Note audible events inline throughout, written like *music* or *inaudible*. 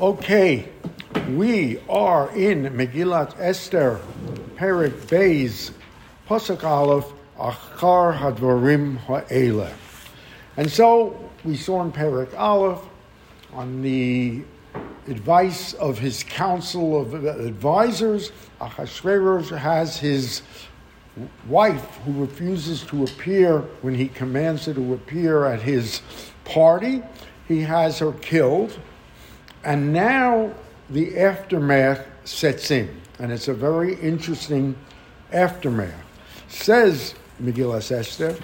Okay, we are in Megillat Esther, Perik Beis, Pasuk Aleph, Achar Hadvarim Ha'ele. And so we saw in Perik Aleph, on the advice of his council of advisors, Achashverosh has his wife who refuses to appear when he commands her to appear at his party. He has her killed. And now the aftermath sets in. And it's a very interesting aftermath. Says Megillah Esther,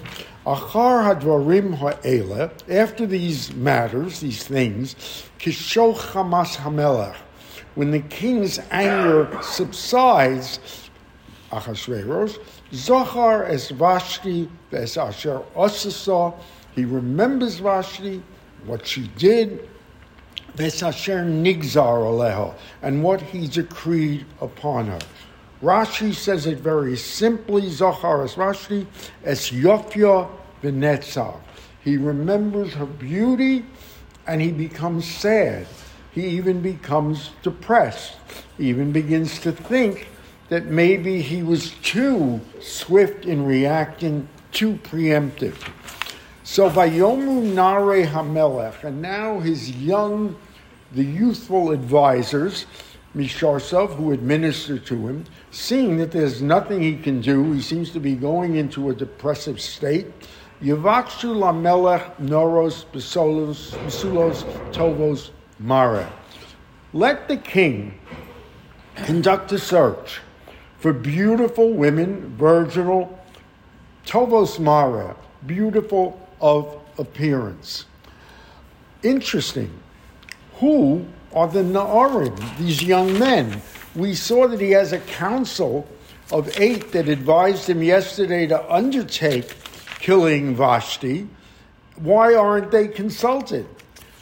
Achar hadvarim ha'ele, after these matters, these things, kishoch hamas hamelech, when the king's anger subsides, Achashverosh, Zohar es Vashti ves asher osasa, he remembers Vashti, what she did, ves asher nigzar aleho, and what he decreed upon her. Rashi says it very simply, Zohar Rashi, es yofya v'netzar. He remembers her beauty and he becomes sad. He even becomes depressed. He even begins to think that maybe he was too swift in reacting, too preemptive. So Vayomu Nare Hamelech, and now his young, the youthful advisors, Misharsov, who administer to him, seeing that there's nothing he can do, he seems to be going into a depressive state. Yavakshu Lamelech Noros Besulos Tovos Mare. Let the king conduct a search for beautiful women, virginal, Tovos Mare, beautiful of appearance. Interesting. Who are the Na'arim, these young men? We saw that he has a council of eight that advised him yesterday to undertake killing Vashti. Why aren't they consulted?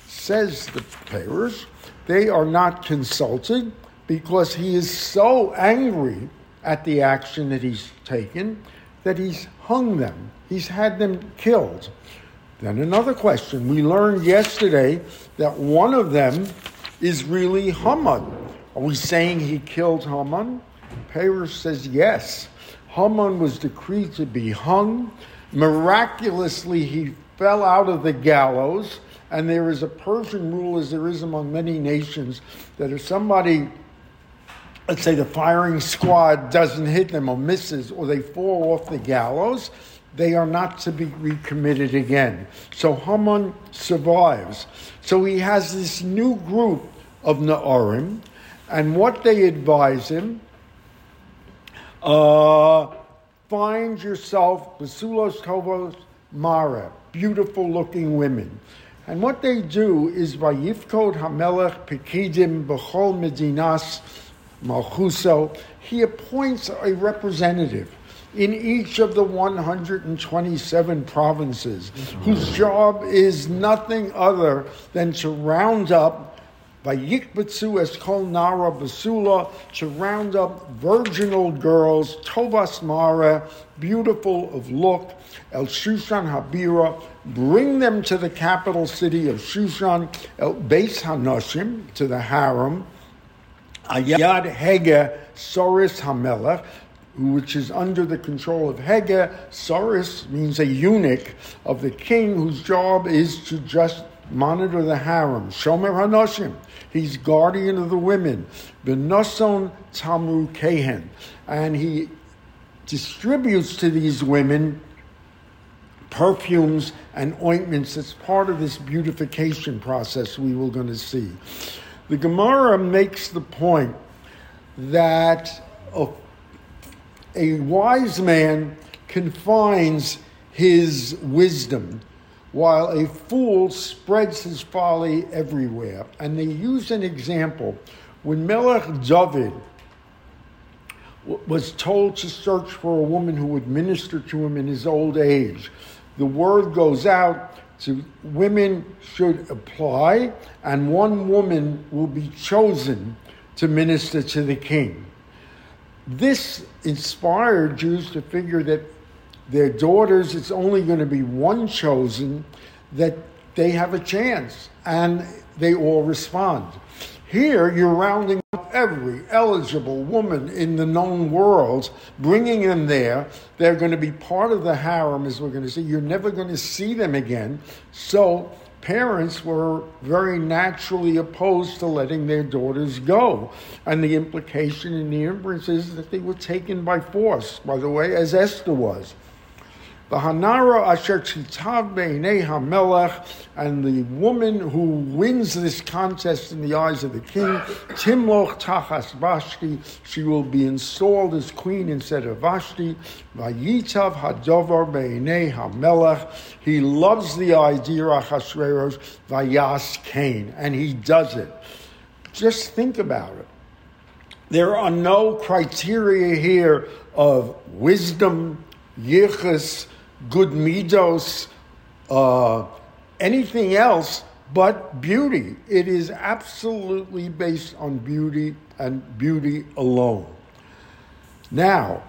Says the payers, they are not consulted because he is so angry at the action that he's taken that he's hung them. He's had them killed. Then another question. We learned yesterday that one of them is really Haman. Are we saying he killed Haman? Peres says yes. Haman was decreed to be hung. Miraculously, he fell out of the gallows. And there is a Persian rule, as there is among many nations, that if somebody let's say the firing squad doesn't hit them or misses or they fall off the gallows, they are not to be recommitted again. So Haman survives. So he has this new group of Na'arim, and what they advise him, uh, find yourself Basulos Tovos Mara, beautiful looking women. And what they do is by Vayifkod Hamelech Pekidim Bechol Medinas Malchuso, he appoints a representative in each of the 127 provinces whose job is nothing other than to round up by Yikbatsu as Kol Nara Basula, to round up virginal girls, Tovas Mara, beautiful of look, El Shushan Habira, bring them to the capital city of Shushan, El Beis Hanoshim, to the harem, Ayad Hege Soris Hamelech, which is under the control of Hege. Soris means a eunuch of the king whose job is to just monitor the harem. Shomer Hanoshim, he's guardian of the women. Benoson Tamu Kehen, and he distributes to these women perfumes and ointments as part of this beautification process we were going to see. The Gemara makes the point that a, a wise man confines his wisdom while a fool spreads his folly everywhere. And they use an example. When Melech David was told to search for a woman who would minister to him in his old age, the word goes out to women should apply, and one woman will be chosen to minister to the king. This inspired Jews to figure that their daughters, it's only going to be one chosen, that they have a chance, and they all respond. Here, you're rounding up every eligible woman in the known world, bringing them there. They're going to be part of the harem, as we're going to see. You're never going to see them again. So, parents were very naturally opposed to letting their daughters go. And the implication in the inference is that they were taken by force, by the way, as Esther was. The Hanara Asher Chitav Beinei HaMelech, and the woman who wins this contest in the eyes of the king, Timloch Tachas Vashti, she will be installed as queen instead of Vashti. Vayitav Hadovar Beinei HaMelech, he loves the idea Achashverosh, Vayas Cain, and he does it. Just think about it. There are no criteria here of wisdom, yichus, good midos, uh, anything else but beauty. It is absolutely based on beauty and beauty alone. Now,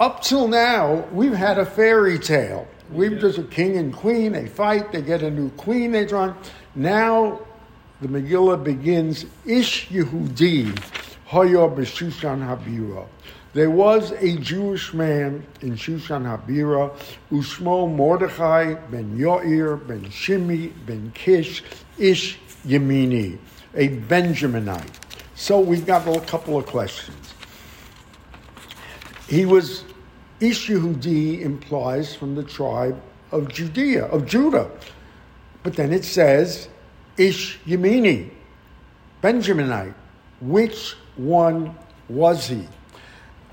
up till now, we've had a fairy tale. We've just a king and queen, they fight, they get a new queen, they draw. Now, the Megillah begins, Ish Yehudi, Hoyo B'Shushan Habira. There was a Jewish man in Shushan Habira, Ushmo Mordechai ben Yoir ben Shimi ben Kish Ish Yemini, a Benjaminite. So we've got a couple of questions. He was Ish Yehudi implies from the tribe of Judea, of Judah. But then it says Ish Yemini, Benjaminite. Which one was he?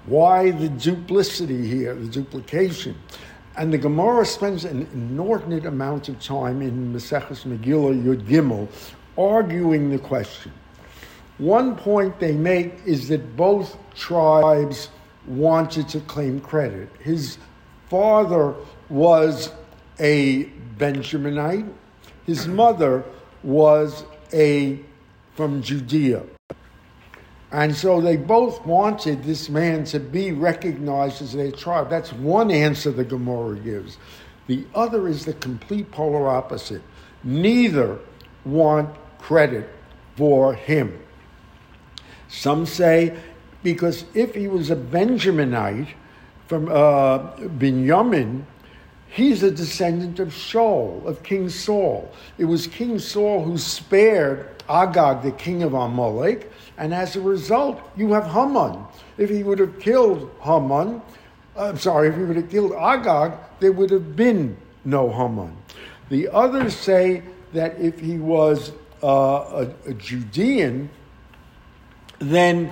Why the duplicity here, the duplication? And the Gemara spends an inordinate amount of time in Maseches Megillah Yud Gimel arguing the question. One point they make is that both tribes wanted to claim credit. His father was a Benjaminite. His mother was a from Judea. And so they both wanted this man to be recognized as their tribe. That's one answer the Gemara gives. The other is the complete polar opposite. Neither want credit for him. Some say because if he was a Benjaminite from uh, Binyamin, he's a descendant of Shaul, of King Saul. It was King Saul who spared Agag, the king of Amalek, and as a result, you have Haman. If he would have killed Haman, I'm sorry, if he would have killed Agag, there would have been no Haman. The others say that if he was uh, a, a Judean, then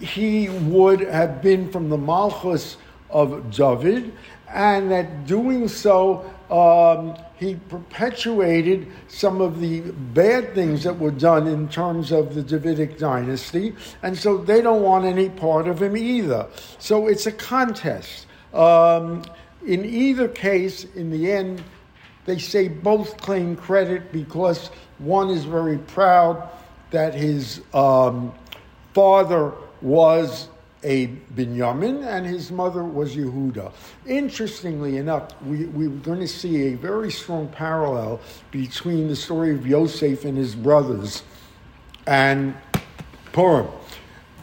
he would have been from the Malchus of David, and that doing so um, he perpetuated some of the bad things that were done in terms of the Davidic dynasty, and so they don't want any part of him either. So it's a contest. Um, in either case, in the end, they say both claim credit because one is very proud that his um, father was a Binyamin, and his mother was Yehuda. Interestingly enough, we, we're going to see a very strong parallel between the story of Yosef and his brothers and Purim.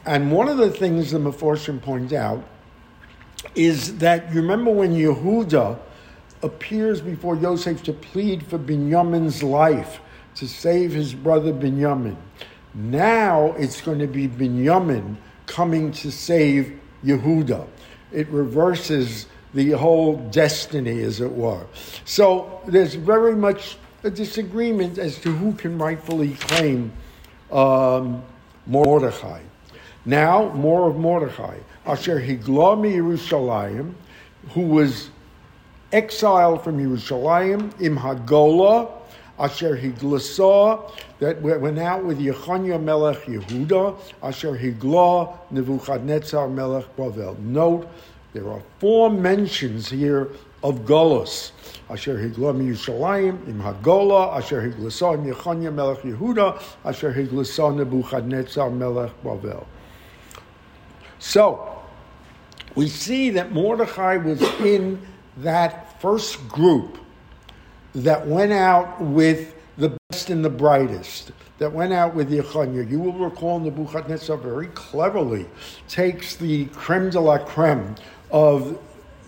And one of the things the Meforshim point out is that you remember when Yehuda appears before Yosef to plead for Binyamin's life, to save his brother Binyamin. Now it's going to be Binyamin coming to save Yehuda. It reverses the whole destiny, as it were. So there's very much a disagreement as to who can rightfully claim um, Mordechai. Now, more of Mordechai. Asher Higlami Yerushalayim, who was exiled from Yerushalayim, Im Hagola, Asher Higlasah, that went out with Yechanya Melech Yehuda, Asher Higla Nebuchadnezzar Melech Bavel. Note, there are four mentions here of Golos. Asher Higla Yerushalayim, Im Hagola, Asher Higlasah Im Melech Yehuda, Asher Higlasah Nebuchadnezzar Melech Bavel. So, we see that Mordechai was in that first group that went out with the best and the brightest that went out with Yechanya. You will recall Nebuchadnezzar very cleverly takes the creme de la creme of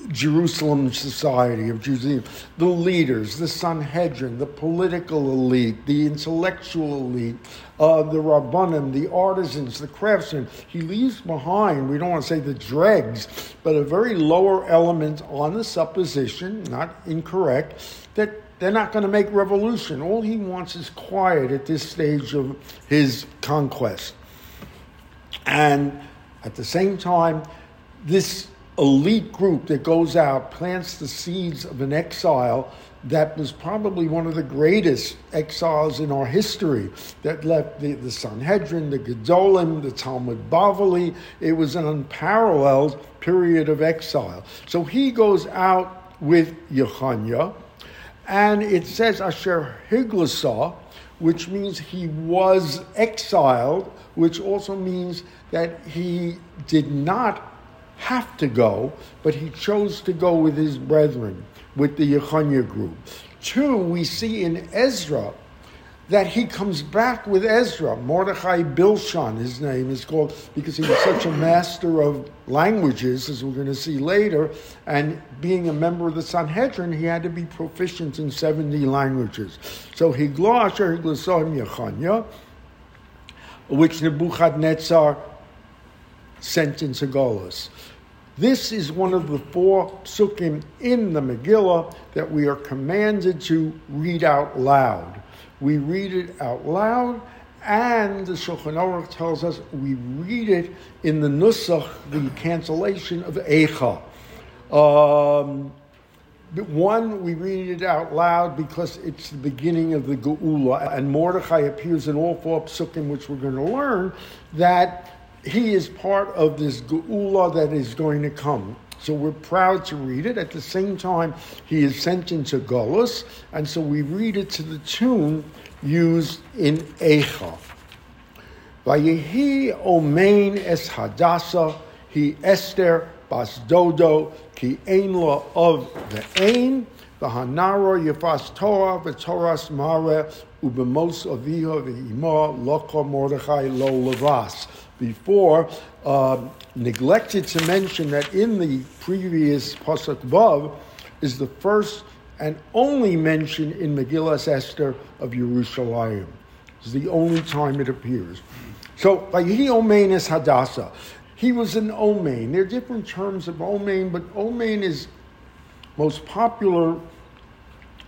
Jerusalem society of Judaism, the leaders, the Sanhedrin, the political elite, the intellectual elite, uh, the rabbanim, the artisans, the craftsmen. He leaves behind, we don't want to say the dregs, but a very lower element on the supposition, not incorrect, that they're not going to make revolution. All he wants is quiet at this stage of his conquest. And at the same time, this elite group that goes out, plants the seeds of an exile that was probably one of the greatest exiles in our history that left the, the Sanhedrin, the Gedolim, the Talmud Bavli. It was an unparalleled period of exile. So he goes out with Yechanya, and it says Asher Higlasa, which means he was exiled, which also means that he did not have to go, but he chose to go with his brethren, with the Yechanya group. Two, we see in Ezra that he comes back with Ezra. Mordechai Bilshan, his name is called, because he was such a master of languages, as we're going to see later, and being a member of the Sanhedrin, he had to be proficient in 70 languages. So Higlo Asher Higlosohim Yechanya, which Nebuchadnezzar sent into Golos. This is one of the four psukim in the Megillah that we are commanded to read out loud. We read it out loud, and the Shulchan Aruch tells us we read it in the Nusach, the cantillation of Eicha. Um, one, we read it out loud because it's the beginning of the Geula, and Mordechai appears in all four psukim, which we're going to learn, that he is part of this geula that is going to come. So we're proud to read it. At the same time, he is sent into Golos, and so we read it to the tune used in Eicha. Vayehi omein es hadasa, he Esther bas dodo, ki ein la of the ein, v'hanaro yefas Torah v'toras mare, ubemos aviha v'ima loko Mordechai lo levas before, uh, neglected to mention that in the previous Pasuk Vav is the first and only mention in Megillah Esther of Yerushalayim. It's the only time it appears. So, Vayihi is Hadassah. He was an Omein. There are different terms of Omein, but Omein is most popular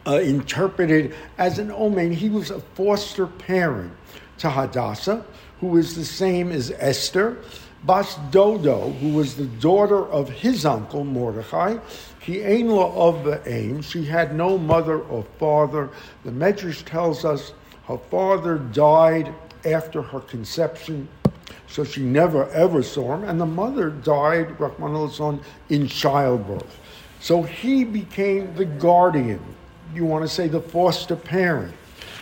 uh, interpreted as an Omein. He was a foster parent to Hadassah who is the same as Esther, Bas Dodo, who was the daughter of his uncle Mordechai. He ain of the aim. She had no mother or father. The Medrash tells us her father died after her conception, so she never ever saw him, and the mother died, Rahman in childbirth. So he became the guardian. You want to say the foster parent.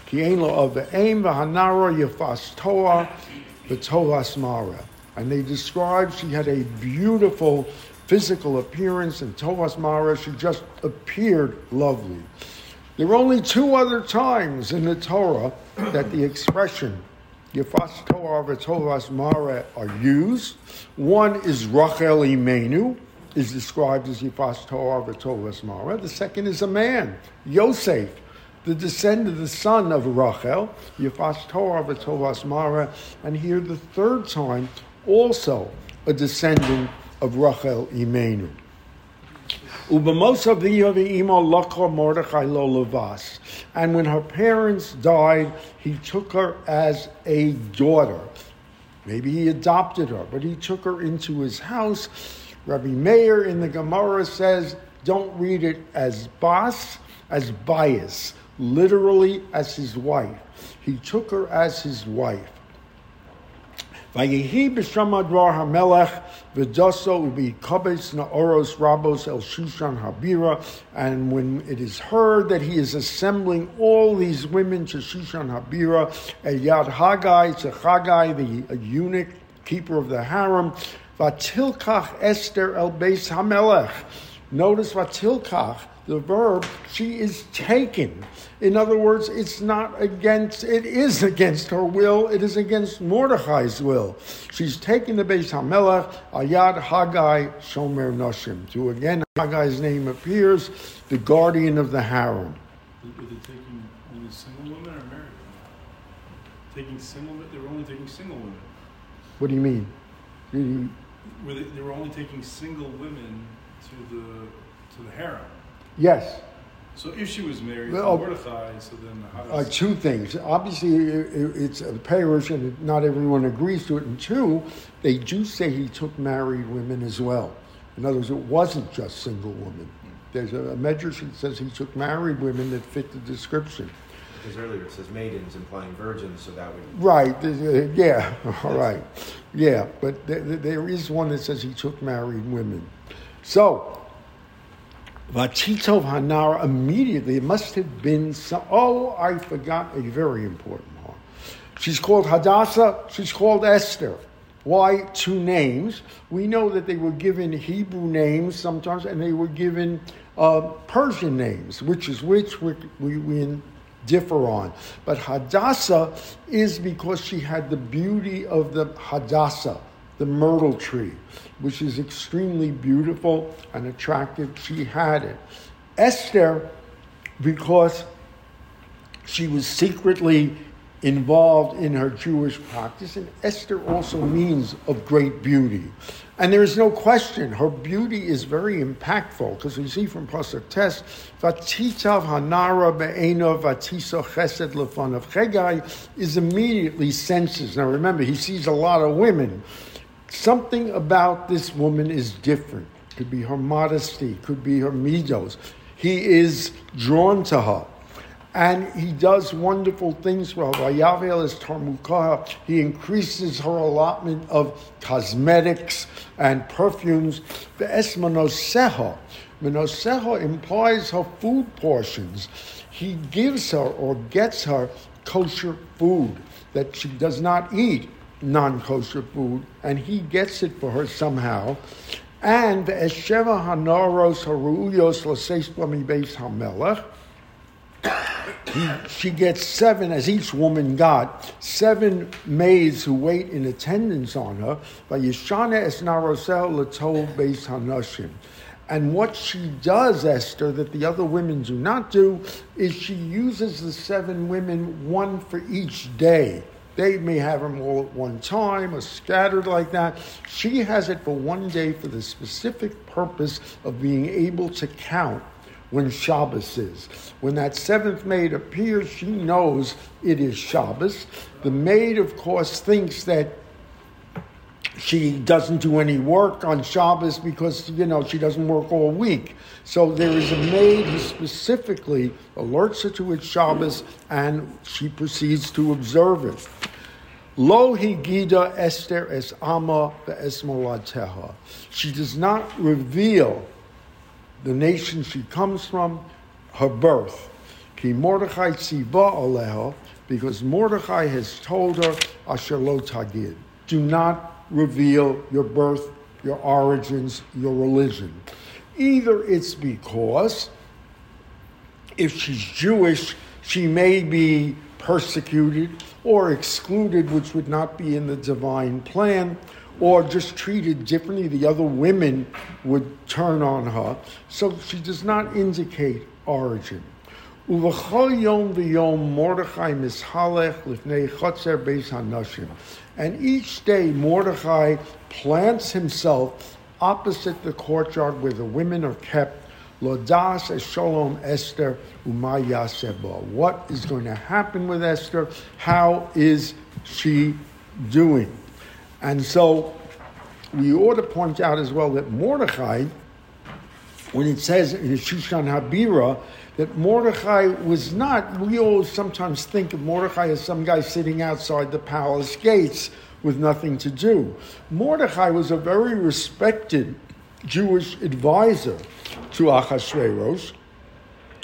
Ki ein lo of the aim v'hanara yefas toa v'toas mara. And they described she had a beautiful physical appearance, and Toas Mara, she just appeared lovely. There are only two other times in the Torah that the expression Yefas Torah v'Toas Mara are used. One is Rachel Imenu, is described as Yefas Torah v'Toas Mara. The second is a man, Yosef, the descendant, of the son of Rachel, Yefas Torah v'Tovas Mara, and here the third time, also a descendant of Rachel Imenu. And when her parents died, he took her as a daughter. Maybe he adopted her, but he took her into his house. Rabbi Meir in the Gemara says, don't read it as bas, as bias literally as his wife. He took her as his wife. Vayehi b'shamadrar hamelech v'daso ubi kabes na'oros rabos el shushan habira. And when it is heard that he is assembling all these women to Shushan habira, Yad Haggai to Haggai, the eunuch, keeper of the harem, vatilkach Esther el beis hamelech. Notice vatilkach the verb, she is taken. In other words, it's not against, it is against her will, it is against Mordechai's will. She's taken the Beis HaMelech, Ayad Haggai Shomer Noshim. To again, Haggai's name appears, the guardian of the harem. Were they taking only single women or married women? Taking single, women? they were only taking single women. What do you mean? You- Were they, they were only taking single women to the to the harem. Yes. So if she was married Well, to Mordechai, so then how Uh, does two things. Obviously, i- i- it's a parish, and not everyone agrees to it. And two, they do say he took married women as well. In other words, it wasn't just single women. There's a, a medrash that says he took married women that fit the description. Because earlier it says maidens, implying virgins, so that would. Right. th- th- Yeah. *laughs* All right. Yeah. But th- th- there is one that says he took married women. So, Vatitov Hanara immediately, it must have been some, oh, I forgot a very important one. She's called Hadassah, she's called Esther. Why two names? We know that they were given Hebrew names sometimes, and they were given uh, Persian names, which is which we, we, we differ on. But Hadassah is because she had the beauty of the Hadassah, the myrtle tree, which is extremely beautiful and attractive. She had it. Esther, because she was secretly involved in her Jewish practice, and Esther also means of great beauty. And there is no question, her beauty is very impactful, because we see from Pasuk Tes, Vatitav Hanara Be'ena Vatiso Chesed Lefanav. Chegai is immediately senses. Now remember, he sees a lot of women. Something about this woman is different. Could be her modesty, could be her midos. He is drawn to her. And he does wonderful things for her. He increases her allotment of cosmetics and perfumes. The Esmanoseha. Manoseha implies her food portions. He gives her or gets her kosher food that she does not eat non kosher food, and he gets it for her somehow. And Esheva Hanaros Haruyos Laseisplami Beis Hamelech. She gets seven, as each woman got, seven maids who wait in attendance on her. By Yeshana es narosel latol beis hanashim. And what she does, Esther, that the other women do not do, is she uses the seven women, one for each day. They may have them all at one time or scattered like that. She has it for one day for the specific purpose of being able to count when Shabbos is. When that seventh maid appears, she knows it is Shabbos. The maid, of course, thinks that she doesn't do any work on Shabbos because, you know, she doesn't work all week. So there is a maid who specifically alerts her to its Shabbos and she proceeds to observe it. Lo higida Esther es ama ve'esmolateha. She does not reveal the nation she comes from, her birth. Ki Mordechai tziva aleha, because Mordechai has told her, asher lo tagid. Do not reveal your birth, your origins, your religion. Either it's because if she's Jewish, she may be persecuted or excluded, which would not be in the divine plan, or just treated differently. The other women would turn on her. So she does not indicate origin. And each day Mordechai plants himself opposite the courtyard where the women are kept. Lodas shalom Esther umaya. What is going to happen with Esther? How is she doing? And so we ought to point out as well that Mordechai, when it says in Shushan Habira, that Mordechai was not, we all sometimes think of Mordechai as some guy sitting outside the palace gates with nothing to do. Mordechai was a very respected Jewish advisor to Achashverosh,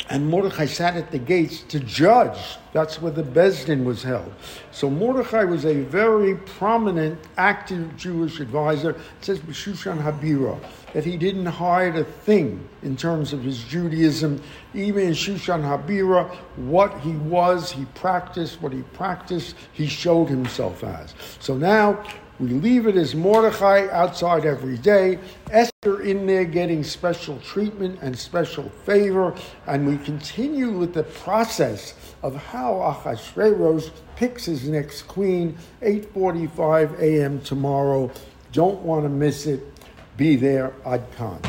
and Mordechai sat at the gates to judge. That's where the Besdin was held. So Mordechai was a very prominent, active Jewish advisor. It says Shushan Habira that he didn't hide a thing in terms of his Judaism. Even in Shushan Habira, what he was, he practiced. What he practiced, he showed himself as. So now we leave it as Mordechai outside every day, Esther in there getting special treatment and special favor, and we continue with the process of how Achashverosh picks his next queen, 8.45 a.m. tomorrow. Don't want to miss it. Be there, Ad Khan.